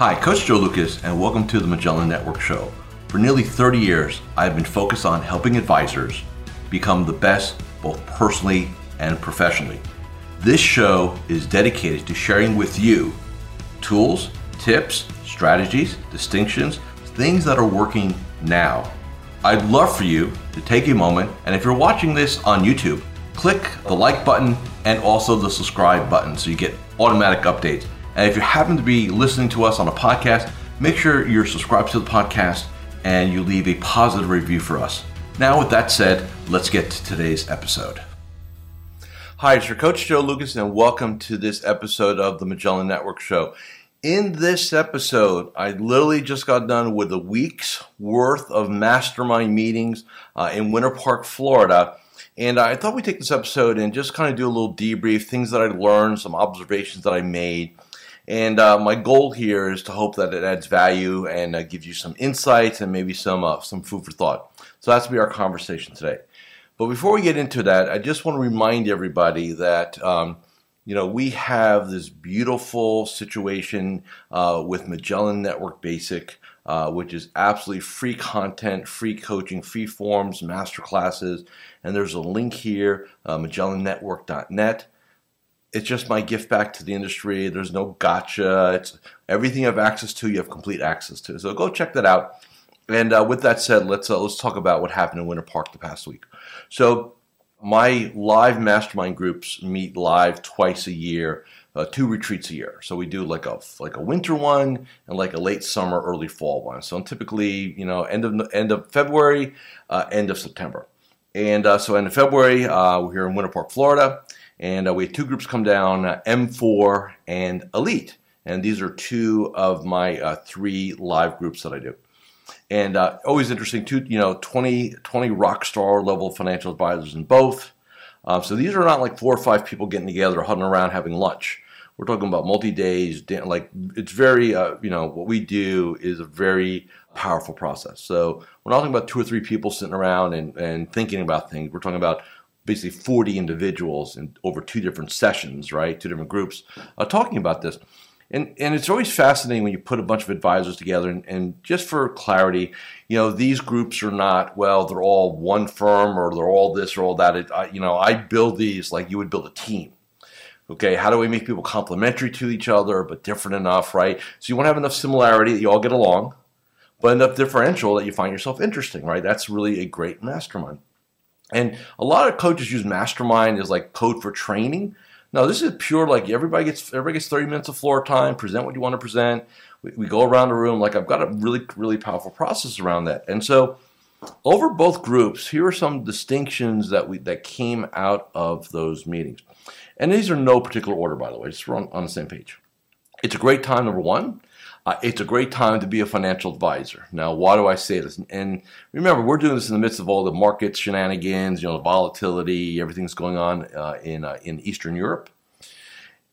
Hi, Coach Joe Lucas, and welcome to the Magellan Network Show. For nearly 30 years, I've been focused on helping advisors become the best both personally and professionally. This show is dedicated to sharing with you tools, tips, strategies, distinctions, things that are working now. I'd love for you to take a moment, and if you're watching this on YouTube, click the like button and also the subscribe button so you get automatic updates. And if you happen to be listening to us on a podcast, make sure you're subscribed to the podcast and you leave a positive review for us. Now, with that said, let's get to today's episode. Hi, it's your coach Joe Lucas, and welcome to this episode of the Magellan Network Show. In this episode, I literally just got done with a week's worth of mastermind meetings uh, in Winter Park, Florida. And I thought we'd take this episode and just kind of do a little debrief, things that I learned, some observations that I made. And uh, my goal here is to hope that it adds value and uh, gives you some insights and maybe some uh, some food for thought. So that's be our conversation today. But before we get into that, I just want to remind everybody that um, you know we have this beautiful situation uh, with Magellan Network Basic. Uh, which is absolutely free content, free coaching, free forms, master classes. And there's a link here, uh, MagellanNetwork.net. It's just my gift back to the industry. There's no gotcha. It's everything you have access to, you have complete access to. So go check that out. And uh, with that said, let's uh, let's talk about what happened in Winter Park the past week. So my live mastermind groups meet live twice a year uh, two retreats a year. So we do like a like a winter one and like a late summer, early fall one. So typically, you know, end of end of February, uh, end of September. And uh, so end of February, uh, we're here in Winter Park, Florida, and uh, we had two groups come down, uh, M4 and Elite. And these are two of my three live groups that I do. And always interesting, two, you know, 20, 20 rock star level financial advisors in both. Um, so these are not like four or five people getting together, huddling around, having lunch. We're talking about multi days. Like it's very, uh, you know, what we do is a very powerful process. So we're not talking about two or three people sitting around and, and thinking about things. We're talking about basically 40 individuals in over two different sessions, right? Two different groups uh, talking about this. And, and it's always fascinating when you put a bunch of advisors together. And, and, just for clarity, you know, these groups are not, well, they're all one firm or they're all this or all that. It, I, you know, I build these like you would build a team. Okay, how do we make people complementary to each other but different enough, right? So you want to have enough similarity that you all get along, but enough differential that you find yourself interesting, right? That's really a great mastermind. And a lot of coaches use mastermind as like code for training. No, this is pure like everybody gets everybody gets 30 minutes of floor time, present what you want to present. We, we go around the room like I've got a really really powerful process around that. And so over both groups, here are some distinctions that we that came out of those meetings. And these are no particular order, by the way, just on, on the same page. It's a great time, number one, uh, it's a great time to be a financial advisor. Now, why do I say this? And remember, we're doing this in the midst of all the market shenanigans, you know, volatility, everything's going on uh, in uh, in Eastern Europe,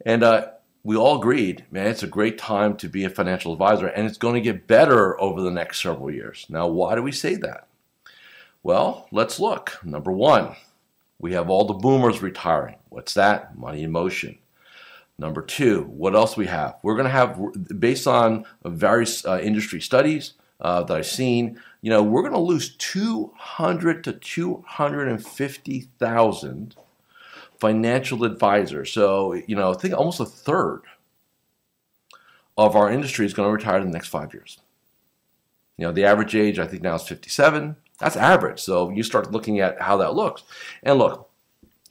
and uh, we all agreed, man, it's a great time to be a financial advisor, and it's going to get better over the next several years. Now, why do we say that? Well, let's look. Number one, we have all the boomers retiring. What's that? Money in motion. Number two, what else we have? We're going to have, based on various uh, industry studies uh, that I've seen, you know, we're going to lose 200 to 250,000 financial advisors. So, you know, I think almost a third of our industry is going to retire in the next five years. You know, the average age I think now is 57. That's average. So you start looking at how that looks. And look,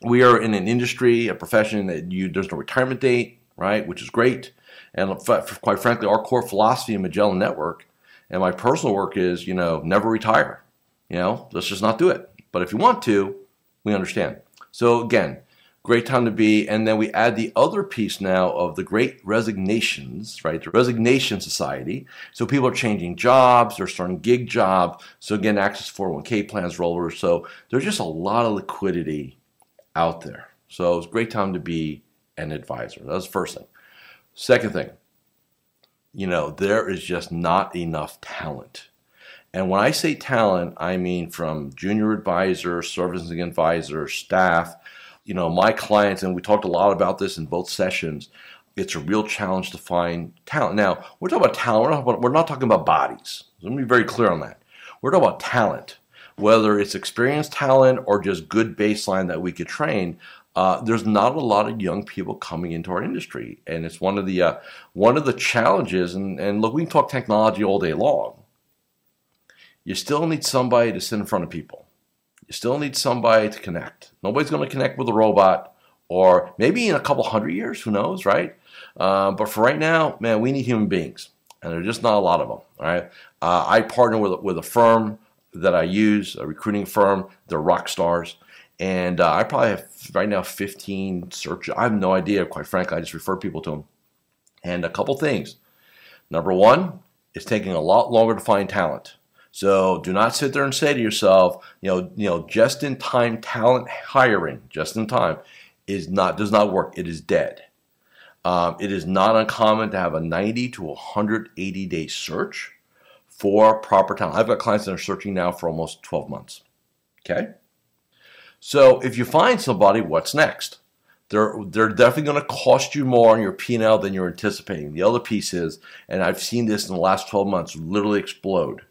we are in an industry, a profession that you there's no retirement date, right? Which is great. And quite frankly, our core philosophy in Magellan Network and my personal work is, you know, never retire. You know, let's just not do it. But if you want to, we understand. So again, great time to be. And then we add the other piece now of the great resignations, right? The resignation society. So people are changing jobs, they're starting gig jobs. So again, access 401k plans roll So there's just a lot of liquidity out there. So it's a great time to be an advisor. That's the first thing. Second thing, you know, there is just not enough talent. And when I say talent, I mean from junior advisor, servicing advisor, staff, you know, my clients, and we talked a lot about this in both sessions. it's a real challenge to find talent. Now, we're talking about talent. We're not, we're not talking about bodies. Let me be very clear on that. We're talking about talent, whether it's experienced talent or just good baseline that we could train. Uh, there's not a lot of young people coming into our industry, and it's one of the uh, one of the challenges. And, and look, we can talk technology all day long. You still need somebody to sit in front of people. You still need somebody to connect. Nobody's going to connect with a robot, or maybe in a couple hundred years, who knows, right? Uh, but for right now, man, we need human beings, and there's just not a lot of them. All right, uh, I partner with with a firm that I use, a recruiting firm. They're rock stars. And uh, I probably have right now 15 search. I have no idea, quite frankly. I just refer people to them. And a couple things. Number one, it's taking a lot longer to find talent. So do not sit there and say to yourself, you know, you know, just in time talent hiring, just in time, is not does not work. It is dead. Um, it is not uncommon to have a 90 to 180 day search for proper talent. I've got clients that are searching now for almost 12 months. Okay. So if you find somebody, what's next? They're, they're definitely going to cost you more on your P&L than you're anticipating. The other piece is, and I've seen this in the last 12 months literally explode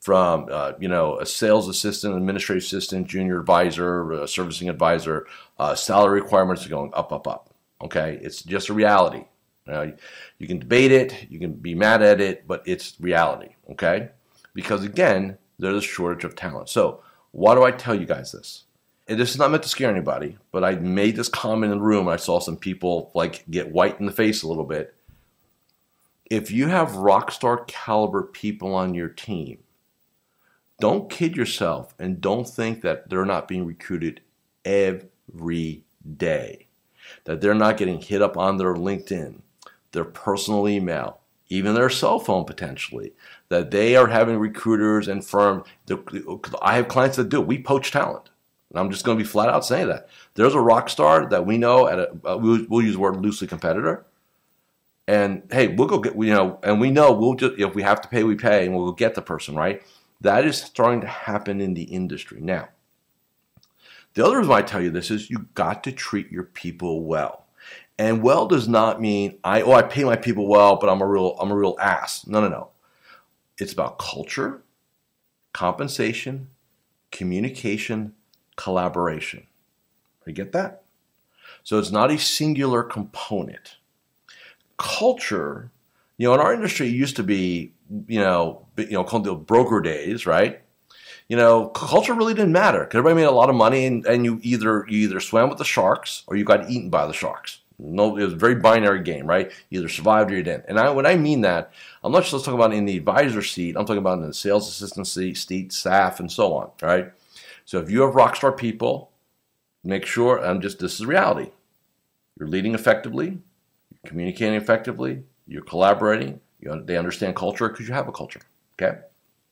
from, uh, you know, a sales assistant, administrative assistant, junior advisor, servicing advisor, uh, salary requirements are going up, up, up. Okay. It's just a reality. Uh, you can debate it, you can be mad at it, but it's reality. Okay. Because again, there's a shortage of talent. So why do I tell you guys this? And this is not meant to scare anybody, but I made this comment in the room. I saw some people like get white in the face a little bit. If you have rock star caliber people on your team, don't kid yourself and don't think that they're not being recruited every day. That they're not getting hit up on their LinkedIn, their personal email, even their cell phone potentially. That they are having recruiters and firms. I have clients that do. We poach talent. And I'm just going to be flat out saying that. There's a rock star that we know at a, uh, we'll, we'll, use the word loosely competitor. And hey, we'll go get, you know, and we know we'll just, if we have to pay, we pay and we'll get the person, right? That is starting to happen in the industry. Now, the other reason why I tell you this is you got to treat your people well. And well does not mean I oh I pay my people well, but I'm a real I'm a real ass. No, no, no. It's about culture, compensation, communication, collaboration. You get that? So it's not a singular component. Culture, you know, in our industry, used to be, you know, you know, called the broker days, right? You know, culture really didn't matter because everybody made a lot of money, and, and you either you either swam with the sharks or you got eaten by the sharks. No, it was a very binary game, right? You either survived or you didn't. And I, when I mean that, I'm not just talking about in the advisor seat. I'm talking about in the sales assistant seat, seat, staff, and so on, right? So if you have rock star people, make sure, I'm just, this is reality. You're leading effectively, you're communicating effectively, you're collaborating, you, they understand culture because you have a culture, okay?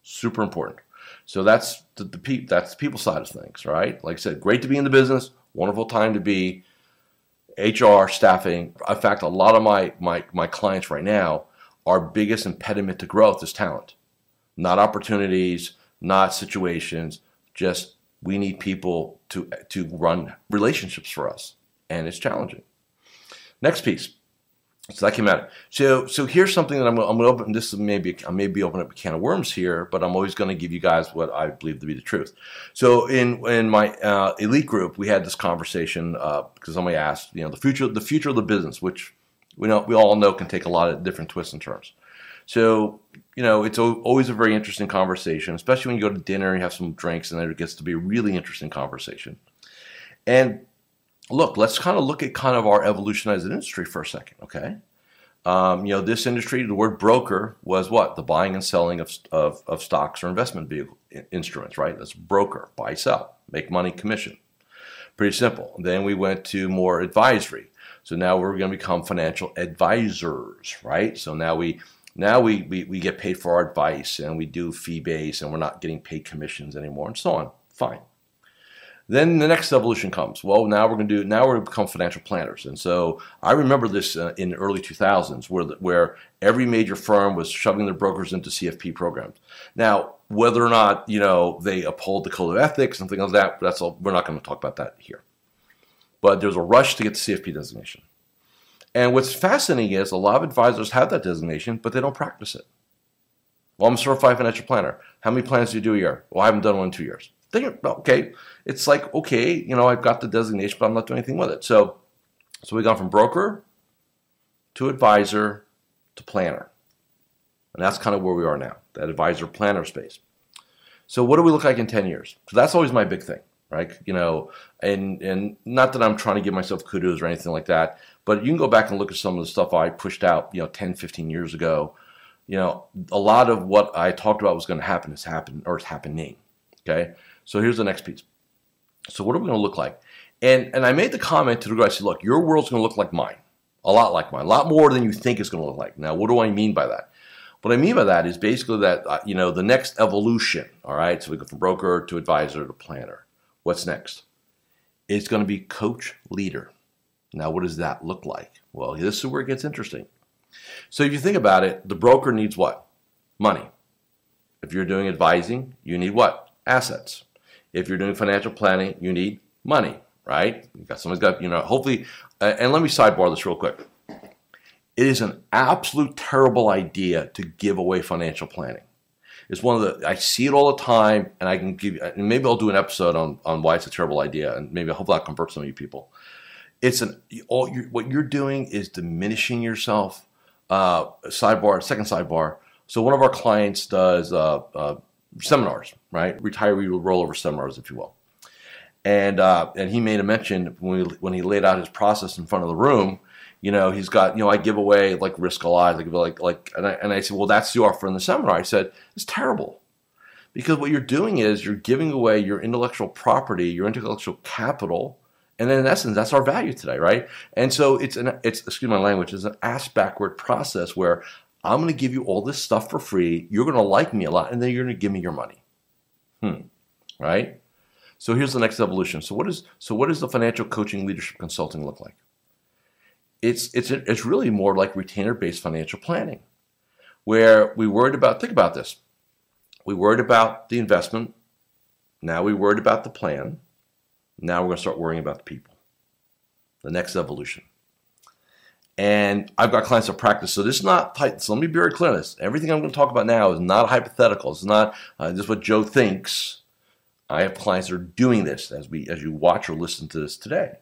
Super important. So that's the, the pe- that's the people side of things, right? Like I said, great to be in the business, wonderful time to be HR, staffing. In fact, a lot of my, my, my clients right now, our biggest impediment to growth is talent, not opportunities, not situations, just we need people to to run relationships for us, and it's challenging. Next piece. So that came out. So so here's something that I'm, I'm going to open. This is maybe I may be opening up a can of worms here, but I'm always going to give you guys what I believe to be the truth. So in in my uh, elite group, we had this conversation uh, because somebody asked, you know, the future the future of the business, which we know we all know can take a lot of different twists and turns. So, you know, it's always a very interesting conversation, especially when you go to dinner and you have some drinks, and then it gets to be a really interesting conversation. And look, let's kind of look at kind of our evolution as an industry for a second, okay? Um, you know, this industry, the word broker was what? The buying and selling of, of, of stocks or investment vehicle instruments, right? That's broker, buy, sell, make money, commission. Pretty simple. Then we went to more advisory. So now we're going to become financial advisors, right? So now we now we, we, we get paid for our advice and we do fee based and we're not getting paid commissions anymore and so on. Fine. Then the next evolution comes. Well, now we're going to do. Now we're going to become financial planners, and so I remember this uh, in the early 2000s, where the, where every major firm was shoving their brokers into CFP programs. Now, whether or not you know they uphold the code of ethics and things like that, that's all. We're not going to talk about that here. But there's a rush to get the CFP designation. And what's fascinating is a lot of advisors have that designation, but they don't practice it. Well, I'm a certified financial planner. How many plans do you do a year? Well, I haven't done one in two years. Think, okay, it's like okay, you know, I've got the designation, but I'm not doing anything with it. So, so we've gone from broker to advisor to planner, and that's kind of where we are now, that advisor planner space. So, what do we look like in ten years? So that's always my big thing, right? You know, and and not that I'm trying to give myself kudos or anything like that, but you can go back and look at some of the stuff I pushed out, you know, 10, 15 years ago you know, a lot of what I talked about was going to happen has happened or is happening. Okay. So here's the next piece. So what are we going to look like? And and I made the comment to the guy. I said, look, your world's going to look like mine, a lot like mine, a lot more than you think it's going to look like. Now, what do I mean by that? What I mean by that is basically that uh, you know the next evolution. All right. So we go from broker to advisor to planner. What's next? It's going to be coach leader. Now, what does that look like? Well, this is where it gets interesting. So if you think about it, the broker needs what? Money. If you're doing advising, you need what? Assets. If you're doing financial planning, you need money, right? You got someone's got, you know, hopefully, uh, and let me sidebar this real quick. It is an absolute terrible idea to give away financial planning. It's one of the I see it all the time, and I can give. And maybe I'll do an episode on on why it's a terrible idea, and maybe hopefully I'll convert some of you people. It's an all you're, what you're doing is diminishing yourself uh, sidebar, second sidebar. So one of our clients does uh, uh, seminars, right? Retiree rollover seminars, if you will. And uh, and he made a mention when we, when he laid out his process in front of the room. You know, he's got you know I give away like risk alive, like like like, and I, and I said, well, that's the offer in the seminar. I said it's terrible because what you're doing is you're giving away your intellectual property, your intellectual capital and then in essence, that's our value today, right? And so it's an it's excuse my language, it's an ass backward process where I'm going to give you all this stuff for free. You're going to like me a lot, and then you're going to give me your money. Hmm. Right. So here's the next evolution. So what is so what does the financial coaching leadership consulting look like? It's it's it's really more like retainer based financial planning, where we worried about. Think about this. We worried about the investment. Now we worried about the plan. Now we're going to start worrying about the people. The next evolution. And I've got clients that practice. So this is not, so let me be very clear on this. Everything I'm going to talk about now is not hypothetical. It's not uh, just what Joe thinks. I have clients that are doing this as we as you watch or listen to this today.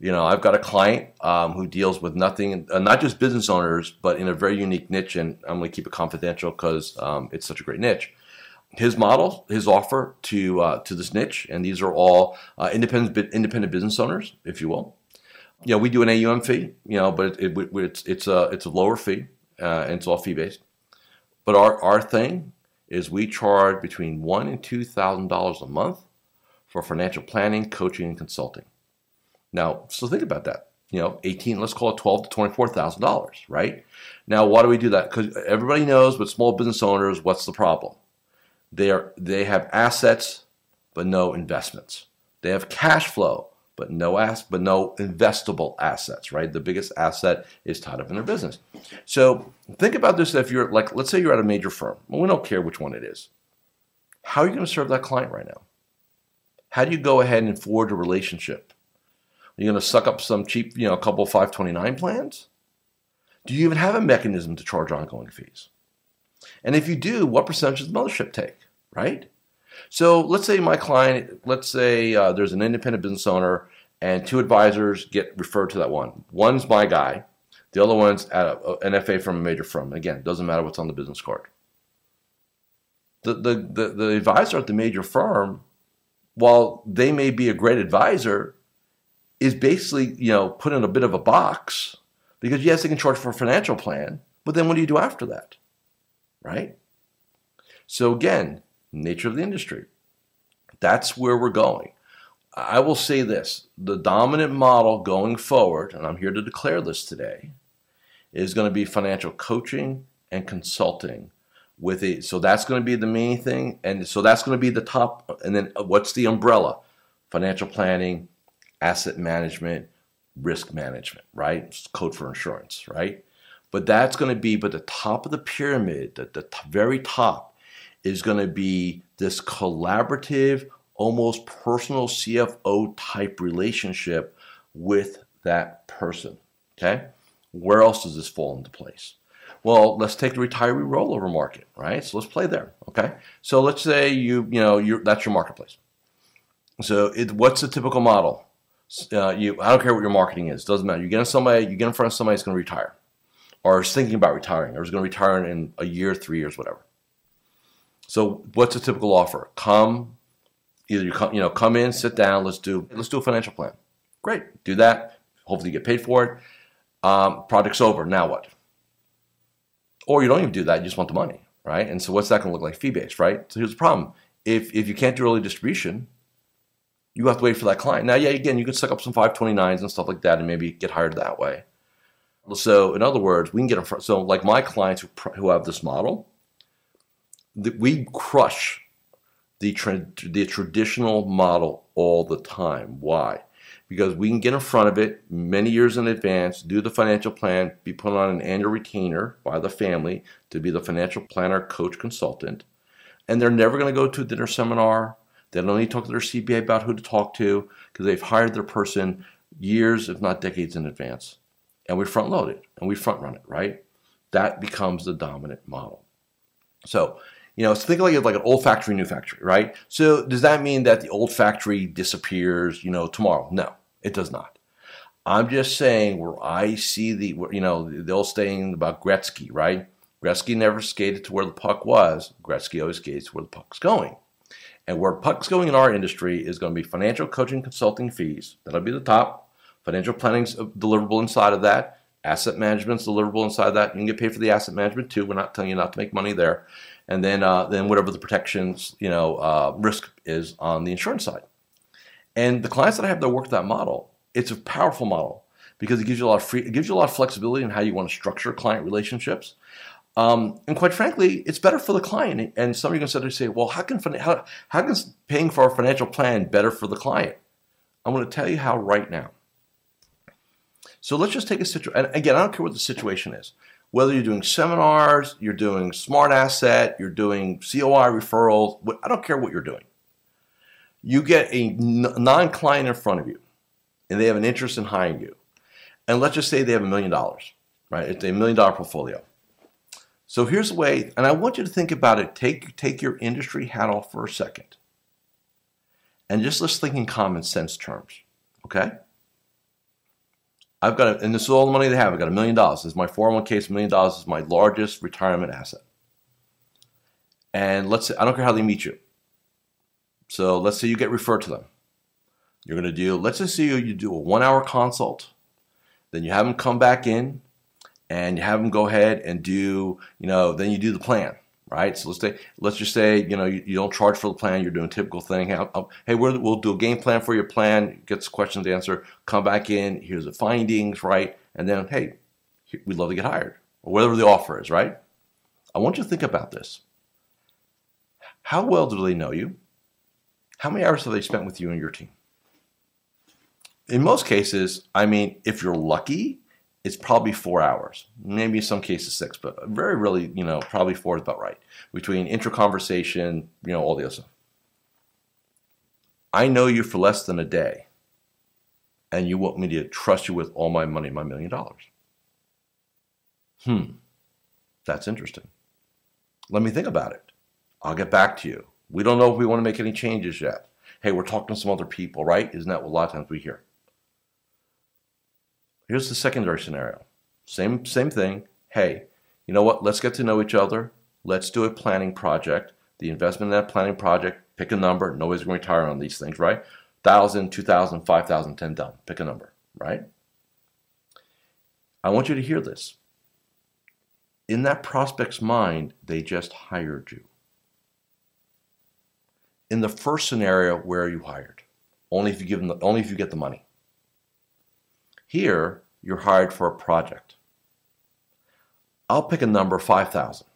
You know, I've got a client um, who deals with nothing, uh, not just business owners, but in a very unique niche. And I'm going to keep it confidential because um, it's such a great niche his model, his offer to uh, to this niche, and these are all uh, independent independent business owners, if you will. You know, we do an AUM fee, you know, but it, it, it's it's a it's a lower fee, uh, and it's all fee based. But our our thing is we charge between one and two thousand dollars a month for financial planning, coaching, and consulting. Now, so think about that. You know, eighteen, let's call it twelve to twenty-four thousand dollars, right? Now, why do we do that? Because everybody knows but small business owners, what's the problem? They are they have assets but no investments. They have cash flow but no ass but no investable assets, right? The biggest asset is tied up in their business. So think about this if you're like let's say you're at a major firm. Well, we don't care which one it is. How are you going to serve that client right now? How do you go ahead and forge a relationship? Are you going to suck up some cheap, you know, a couple of 529 plans? Do you even have a mechanism to charge ongoing fees? And if you do, what percentage does the mothership take, right? So let's say my client, let's say uh, there's an independent business owner and two advisors get referred to that one. One's my guy, the other one's at a, an FA from a major firm. Again, doesn't matter what's on the business card. The, the, the, the advisor at the major firm, while they may be a great advisor, is basically you know put in a bit of a box because yes, they can charge for a financial plan, but then what do you do after that? right? So again, nature of the industry. That's where we're going. I will say this the dominant model going forward, and I'm here to declare this today, is going to be financial coaching and consulting with it. So that's going to be the main thing. And so that's going to be the top. And then uh, what's the umbrella? Financial planning, asset management, risk management, right? It's code for insurance, right? But that's going to be, but the top of the pyramid, the, the very top, is going to be this collaborative, almost personal CFO type relationship with that person. Okay? Where else does this fall into place? Well, let's take the retiree rollover market, right? So let's play there. Okay. So let's say you, you know, you that's your marketplace. So it, what's the typical model? Uh, you, I don't care what your marketing is. Doesn't matter. You get in somebody, you get in front of somebody who's going to retire, or is thinking about retiring, or is going to retire in a year, three years, whatever. So what's a typical offer? Come, either you come, you know, come in, sit down. Let's do let's do a financial plan. Great, do that. Hopefully, you get paid for it. Um, project's over. Now what? Or you don't even do that. You just want the money, right? And so what's that going to look like? Fee based, right? So here's the problem: if if you can't do early distribution, you have to wait for that client. Now, yeah, again, you can suck up some 529s and stuff like that, and maybe get hired that way. So, in other words, we can get in front. So, like my clients who, who have this model, we crush the the traditional model all the time. Why? Because we can get in front of it many years in advance, do the financial plan, be put on an annual retainer by the family to be the financial planner, coach, consultant, and they're never going to go to a dinner seminar they don't need to talk to their CPA about who to talk to because they've hired their person years, if not decades in advance. And we front load it and we front run it, right? That becomes the dominant model. So, you know, so think like it like an old factory, new factory, right? So does that mean that the old factory disappears, you know, tomorrow? No, it does not. I'm just saying where I see the, you know, the old saying about Gretzky, right? Gretzky never skated to where the puck was. Gretzky always skates where the puck's going. And where puck's going in our industry is going to be financial coaching consulting fees. That'll be the top. Financial planning's deliverable inside of that. Asset management's deliverable inside of that. You can get paid for the asset management too. We're not telling you not to make money there. And then, uh, then whatever the protections, you know, uh, risk is on the insurance side. And the clients that I have that work that model, it's a powerful model because it gives you a lot of free, it gives you a lot of flexibility in how you want to structure client relationships. Um, and quite frankly, it's better for the client. And some of you can suddenly say, well, how can, how, how can paying for a financial plan better for the client? I'm going to tell you how right now. So let's just take a situation. And again, I don't care what the situation is. Whether you're doing seminars, you're doing SmartAsset, you're doing COI referrals, I don't care what you're doing. You get a non client in front of you and they have an interest in hiring you. And let's just say they have a million dollars, right? It's a million dollar portfolio. So here's the way, and I want you to think about it. Take, take your industry hat off for a second. And just let's think in common sense terms. Okay? I've got, a, and this is all the money they have. I've got a million dollars. This is my 401k. It's a million dollars is my largest retirement asset. And let's say, I don't care how they meet you. So let's say you get referred to them. You're going to do, let's just say you do a one hour consult. Then you have them come back in and you have them go ahead and do, you know, then you do the plan, right? So let's say, let's just say, you know, you, you don't charge for the plan, you're doing typical thing. Hey, we will do a game plan for your plan, gets questions answered, come back in, here's the findings, right? And then, hey, we'd love to get hired, or whatever the offer is, right? I want you to think about this. How well do they know you? How many hours have they spent with you and your team? In most cases, I mean, if you're lucky, it's probably four hours, maybe in some cases six, but very really, you know, probably four is about right between intra-conversation, you know, all the other stuff. I know you for less than a day, and you want me to trust you with all my money, my million dollars. Hmm, that's interesting. Let me think about it. I'll get back to you. We don't know if we want to make any changes yet. Hey, we're talking to some other people, right? Isn't that what a lot of times we hear? Here's the secondary scenario. Same, same thing. Hey, you know what? Let's get to know each other. Let's do a planning project. The investment in that planning project, pick a number. Nobody's going to retire on these things, right? 1,000, 2,000, 5,000, 10 done. Pick a number, right? I want you to hear this. In that prospect's mind, they just hired you. In the first scenario, where are you hired? Only if you give them the, only if you get the money. Here, you're hired for a project. I'll pick a number 5,000.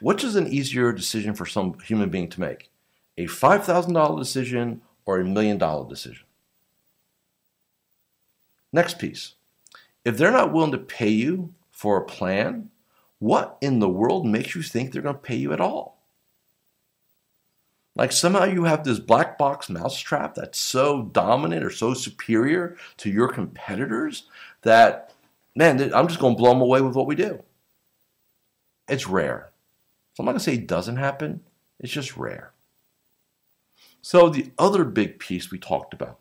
Which is an easier decision for some human being to make? A $5,000 decision or a million dollar decision? Next piece. If they're not willing to pay you for a plan, what in the world makes you think they're going to pay you at all? Like somehow you have this black box mousetrap that's so dominant or so superior to your competitors that, man, I'm just going to blow them away with what we do. It's rare. So I'm not going to say it doesn't happen, it's just rare. So the other big piece we talked about.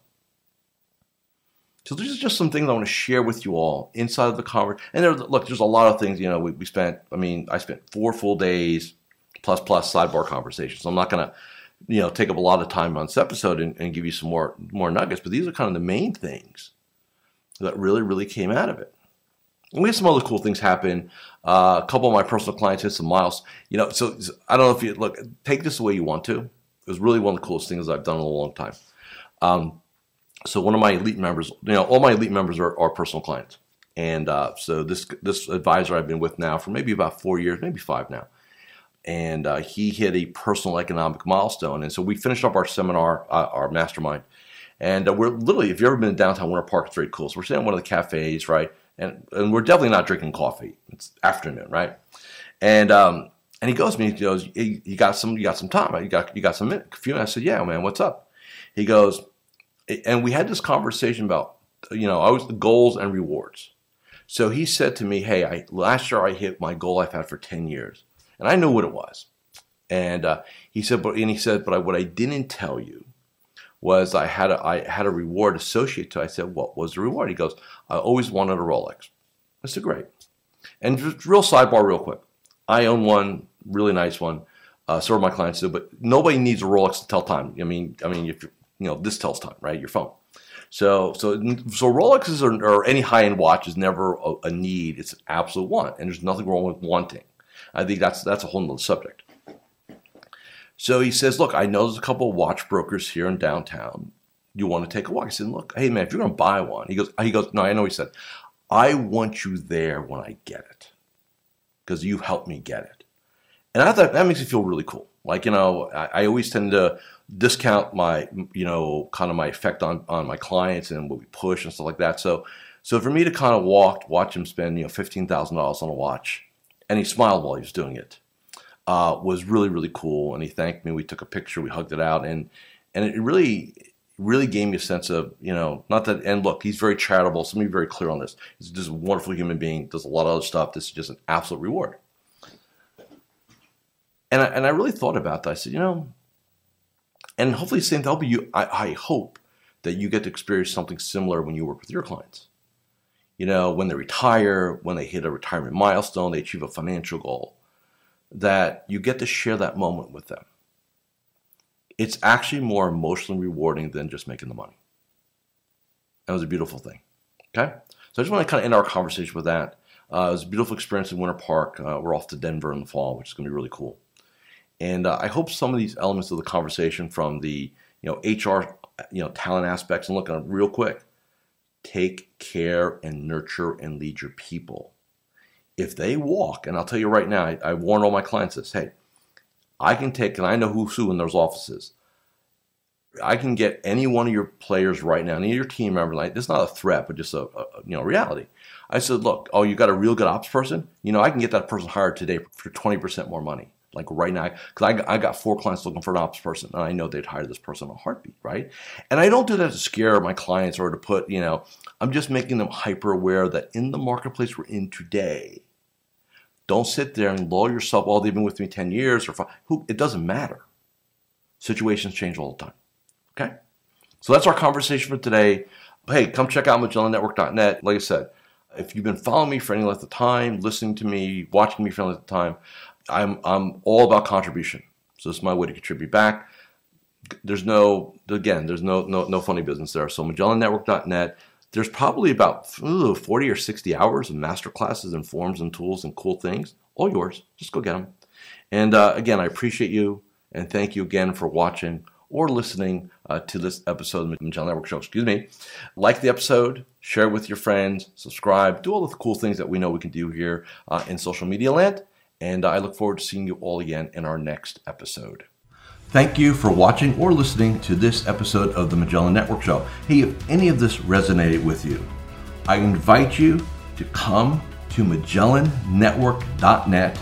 So this is just some things I want to share with you all inside of the conference. And there, look, there's a lot of things. You know, we, we spent. I mean, I spent four full days plus plus sidebar conversations. So I'm not going to, you know, take up a lot of time on this episode and, and give you some more more nuggets. But these are kind of the main things that really really came out of it. And we had some other cool things happen. Uh, a couple of my personal clients hit some miles. You know, so I don't know if you look take this the way you want to. It was really one of the coolest things I've done in a long time. Um, so one of my elite members, you know, all my elite members are, are personal clients, and uh, so this this advisor I've been with now for maybe about four years, maybe five now, and uh, he hit a personal economic milestone, and so we finished up our seminar, uh, our mastermind, and uh, we're literally, if you've ever been in downtown Winter Park, it's very cool. So we're sitting in one of the cafes, right, and and we're definitely not drinking coffee. It's afternoon, right, and um, and he goes to me, he goes, "You got some, you got some time, you got, you got some minutes." I said, "Yeah, man, what's up?" He goes, and we had this conversation about, you know, I was the goals and rewards. So he said to me, "Hey, I, last year I hit my goal I've had for ten years, and I knew what it was." And uh, he said, "But," and he said, "But I, what I didn't tell you was I had a, I had a reward associated to." It. I said, "What was the reward?" He goes, "I always wanted a Rolex." I said, "Great." And just real sidebar, real quick. I own one really nice one. Uh, are my clients do, but nobody needs a Rolex to tell time. I mean, I mean, if you know, this tells time, right? Your phone. So, so, so Rolexes are, or any high-end watch is never a, a, need; it's an absolute want, and there's nothing wrong with wanting. I think that's that's a whole nother subject. So he says, "Look, I know there's a couple of watch brokers here in downtown. You want to take a walk?" I said, "Look, hey man, if you're to buy one," he goes, "He goes, no, I know." He said, "I want you there when I get it, because you helped me get it." And I thought that makes me feel really cool. Like, you know, I, I, always tend to discount my, you know, kind of my effect on, on my clients and what we push and stuff like that. So, so for me to kind of walk, watch him spend, you know, $15,000 on a watch and he smiled while he was doing it, uh, was really, really cool. And he thanked me. We took a picture, we hugged it out. And, and it really, really gave me a sense of, you know, not that, and look, he's very charitable. So let me be very clear on this. He's just a wonderful human being, does a lot of other stuff. This is just an absolute reward. And I, and I really thought about that. I said, you know, and hopefully, same thing. You, I, I hope that you get to experience something similar when you work with your clients. You know, when they retire, when they hit a retirement milestone, they achieve a financial goal, that you get to share that moment with them. It's actually more emotionally rewarding than just making the money. That was a beautiful thing. Okay? So I just want to kind of end our conversation with that. Uh, it was a beautiful experience in Winter Park. Uh, we're off to Denver in the fall, which is going to be really cool. And uh, I hope some of these elements of the conversation from the you know HR you know talent aspects and look at real quick. Take care and nurture and lead your people. If they walk, and I'll tell you right now, I, I warn all my clients this: Hey, I can take, and I know who's who in those offices. I can get any one of your players right now, any of your team members. Like this is not a threat, but just a, a you know reality. I said, look, oh, you got a real good ops person. You know, I can get that person hired today for twenty percent more money like right now, because I, I got four clients looking for an ops person, and I know they'd hire this person in a heartbeat, right? And I don't do that to scare my clients or to put, you know, I'm just making them hyper aware that in the marketplace we're in today, don't sit there and lull yourself, oh, they've been with me 10 years or five. Who, it doesn't matter. Situations change all the time, okay? So that's our conversation for today. Hey, come check out MagellanNetwork.net. Like I said, if you've been following me for any length of time, listening to me, watching me for any length of time, I'm I'm all about contribution. So this is my way to contribute back. There's no again, there's no no no funny business there. So MagellanNetwork.net. There's probably about 40 or 60 hours of master classes and forms and tools and cool things. All yours. Just go get them. And uh, again, I appreciate you and thank you again for watching or listening uh, to this episode of the Magellan Network Show. Excuse me. Like the episode, share it with your friends, subscribe, do all the cool things that we know we can do here uh, in social media land. And I look forward to seeing you all again in our next episode. Thank you for watching or listening to this episode of the Magellan Network Show. Hey, if any of this resonated with you, I invite you to come to MagellanNetwork.net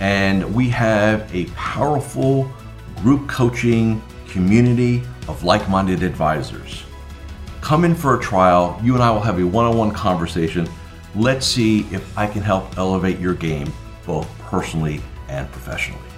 and we have a powerful group coaching community of like minded advisors. Come in for a trial. You and I will have a one on one conversation. Let's see if I can help elevate your game both personally and professionally.